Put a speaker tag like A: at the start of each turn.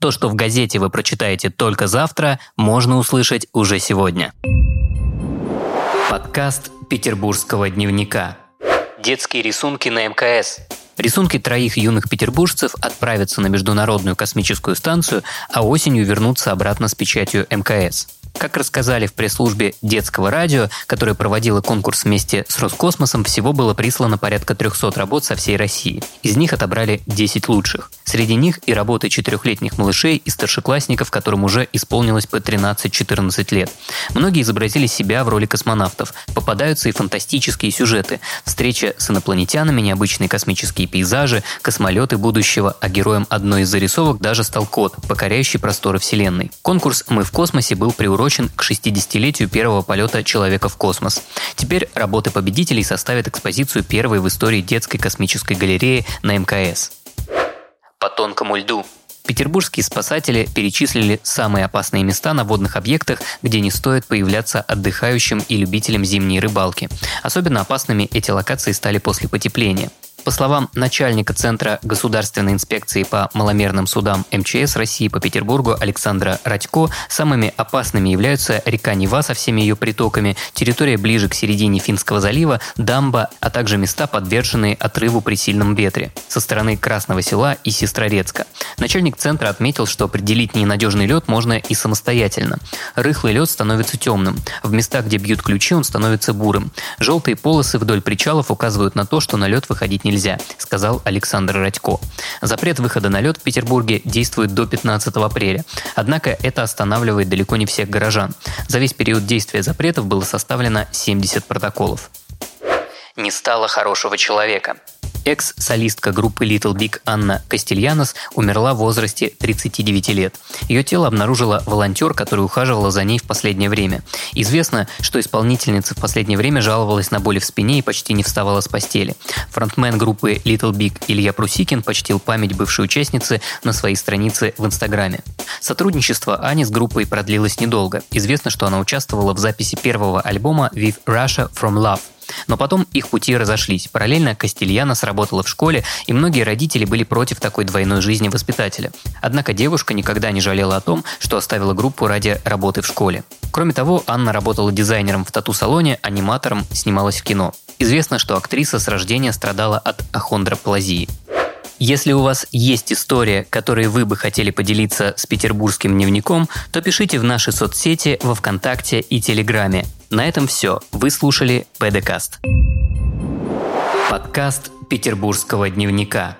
A: То, что в газете вы прочитаете только завтра, можно услышать уже сегодня. Подкаст Петербургского дневника. Детские рисунки на МКС. Рисунки троих юных петербуржцев отправятся на Международную космическую станцию, а осенью вернутся обратно с печатью МКС. Как рассказали в пресс-службе детского радио, которая проводила конкурс вместе с Роскосмосом, всего было прислано порядка 300 работ со всей России. Из них отобрали 10 лучших. Среди них и работы четырехлетних малышей и старшеклассников, которым уже исполнилось по 13-14 лет. Многие изобразили себя в роли космонавтов. Попадаются и фантастические сюжеты. Встреча с инопланетянами, необычные космические пейзажи, космолеты будущего, а героем одной из зарисовок даже стал кот, покоряющий просторы Вселенной. Конкурс «Мы в космосе» был приурочен приурочен к 60-летию первого полета человека в космос. Теперь работы победителей составят экспозицию первой в истории детской космической галереи на МКС. По тонкому льду Петербургские спасатели перечислили самые опасные места на водных объектах, где не стоит появляться отдыхающим и любителям зимней рыбалки. Особенно опасными эти локации стали после потепления. По словам начальника Центра государственной инспекции по маломерным судам МЧС России по Петербургу Александра Радько, самыми опасными являются река Нева со всеми ее притоками, территория ближе к середине Финского залива, дамба, а также места, подверженные отрыву при сильном ветре со стороны Красного села и Сестрорецка. Начальник центра отметил, что определить ненадежный лед можно и самостоятельно. Рыхлый лед становится темным. В местах, где бьют ключи, он становится бурым. Желтые полосы вдоль причалов указывают на то, что на лед выходить не нельзя, сказал Александр Радько. Запрет выхода на лед в Петербурге действует до 15 апреля. Однако это останавливает далеко не всех горожан. За весь период действия запретов было составлено 70 протоколов. Не стало хорошего человека. Экс-солистка группы Little Big Анна Кастельянос умерла в возрасте 39 лет. Ее тело обнаружила волонтер, который ухаживала за ней в последнее время. Известно, что исполнительница в последнее время жаловалась на боли в спине и почти не вставала с постели. Фронтмен группы Little Big Илья Прусикин почтил память бывшей участницы на своей странице в Инстаграме. Сотрудничество Ани с группой продлилось недолго. Известно, что она участвовала в записи первого альбома With Russia From Love – но потом их пути разошлись. Параллельно Кастильяна сработала в школе, и многие родители были против такой двойной жизни воспитателя. Однако девушка никогда не жалела о том, что оставила группу ради работы в школе. Кроме того, Анна работала дизайнером в тату-салоне, аниматором, снималась в кино. Известно, что актриса с рождения страдала от ахондроплазии. Если у вас есть история, которой вы бы хотели поделиться с петербургским дневником, то пишите в наши соцсети во Вконтакте и Телеграме. На этом все. Вы слушали ПДКаст. Подкаст Петербургского дневника.